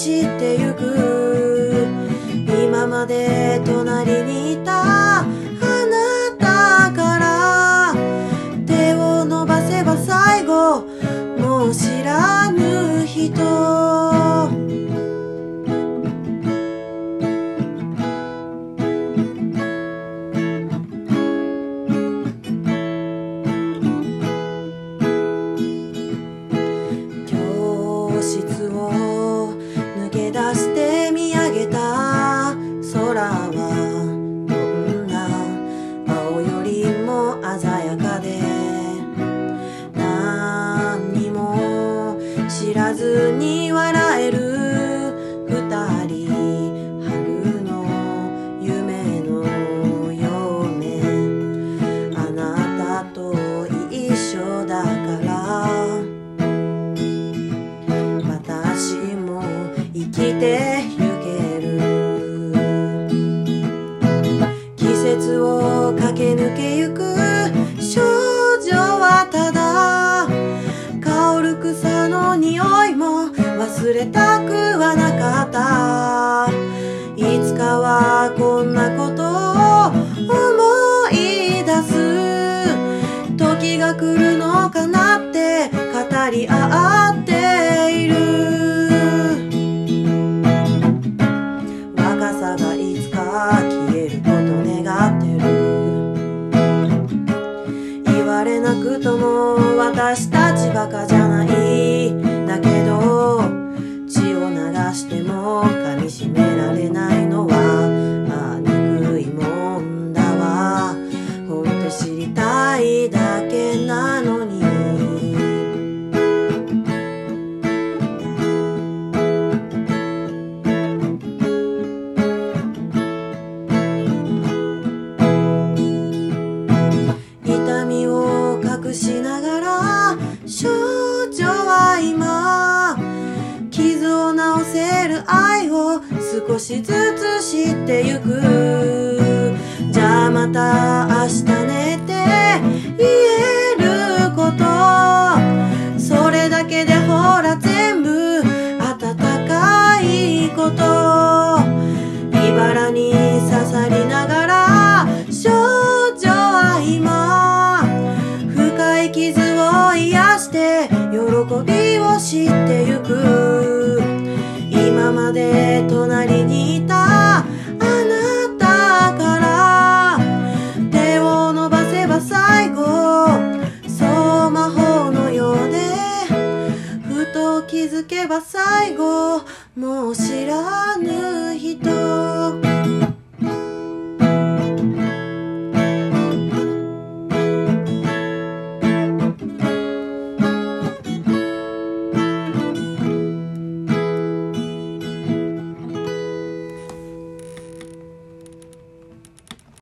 びを知ってゆく。今まで隣にいたあなたから手を伸ばせば最後に笑える。二人ハグの夢の嫁あなたと一緒だから。私も生きて忘れたくはなかった。いつかはこんなことを思い出す。時が来るのかなって語り合っている。若さがいつか愛を少しずつ知ってゆく。じゃあまた明日寝て言えること。それだけでほら全部温かいこと。茨に刺さりながら少女は今深い傷を癒して喜びを知ってゆく。まで隣にいたあなたから手を伸ばせば最後。そう魔法のようでふと気づけば最後。もう知らぬ人。